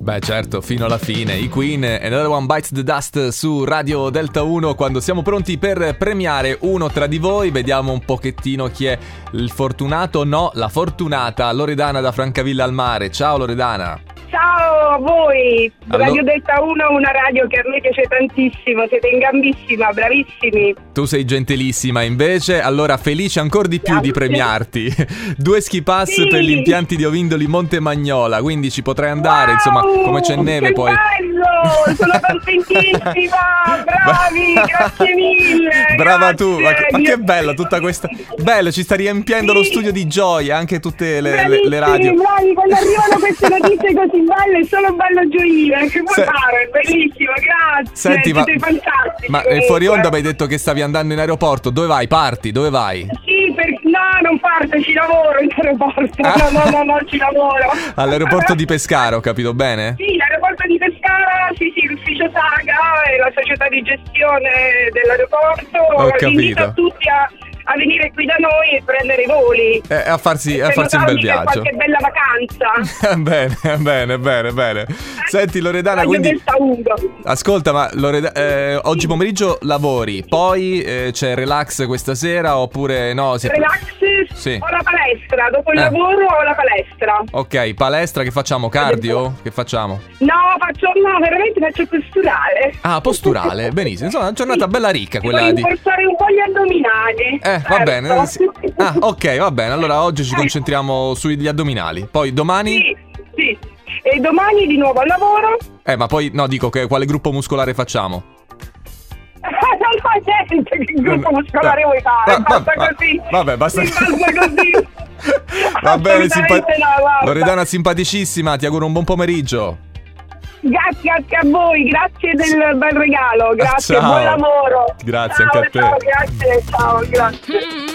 Beh certo, fino alla fine. I Queen, Another One Bites the Dust su Radio Delta 1 quando siamo pronti per premiare uno tra di voi. Vediamo un pochettino chi è il fortunato, no, la fortunata Loredana da Francavilla al Mare. Ciao Loredana. Ciao a voi, Allo- Radio Delta 1 è una radio che a me piace tantissimo, siete in gambissima, bravissimi. Tu sei gentilissima invece, allora felice ancora di più di Grazie. premiarti. Due ski pass Sì. per gli impianti di Ovindoli Monte Magnola, quindi ci potrai andare, insomma, Wow, come c'è neve poi. bello, sono contentissima, bravi, grazie mille. Brava tu, ma che, ma grazie. che bella tutta questa. Bello, ci sta riempiendo lo Sì. studio di gioia, anche tutte le, le- le radio. bravi, quando arrivano queste notizie così belle è solo bello gioire, che vuoi Se- fare? Bellissimo, grazie, Senti, ma, ma comunque. fuori onda mi hai detto che stavi andando in aeroporto. Dove vai? Parti? Dove vai? Sì, per... no, non parto, ci lavoro in aeroporto. Ah. No, no, no, no, ci lavoro. All'aeroporto di Pescara, ho capito bene? Sì, gestione dell'aeroporto. Ho capito. Invito tutti a, a venire qui da noi e prendere i voli. Eh, a farsi, a Per farsi un bel viaggio. Qualche bella vacanza. bene, bene, bene, bene. Senti Loredana, quindi... Delta 1. Ascolta, ma Loreda- eh, oggi pomeriggio lavori, poi eh, c'è relax questa sera oppure no? si- Relax, Sì. ho la palestra, dopo il Eh. lavoro ho la palestra. Ok, palestra che facciamo? Cardio? Che facciamo? No, faccio, no, veramente faccio posturale. Ah, posturale, benissimo. Insomma, una giornata bella ricca quella di... rinforzare un po' gli addominali. Eh, va Certo. bene. sì. Ah, ok, va bene. Allora oggi ci concentriamo sugli addominali. Poi domani... Sì, sì. E domani di nuovo al lavoro. Eh, ma poi no, dico che quale gruppo muscolare facciamo? non fa niente che gruppo Vabbè, muscolare vuoi fare. va- basta va- così. vabbè, basta- Sì, basta così. Va bene, simpa- no. Loredana simpaticissima, ti auguro un buon pomeriggio. Grazie, grazie a voi, grazie del bel regalo, grazie, Ciao. buon lavoro. Grazie Ciao, anche a te. Ciao, grazie, ciao, grazie.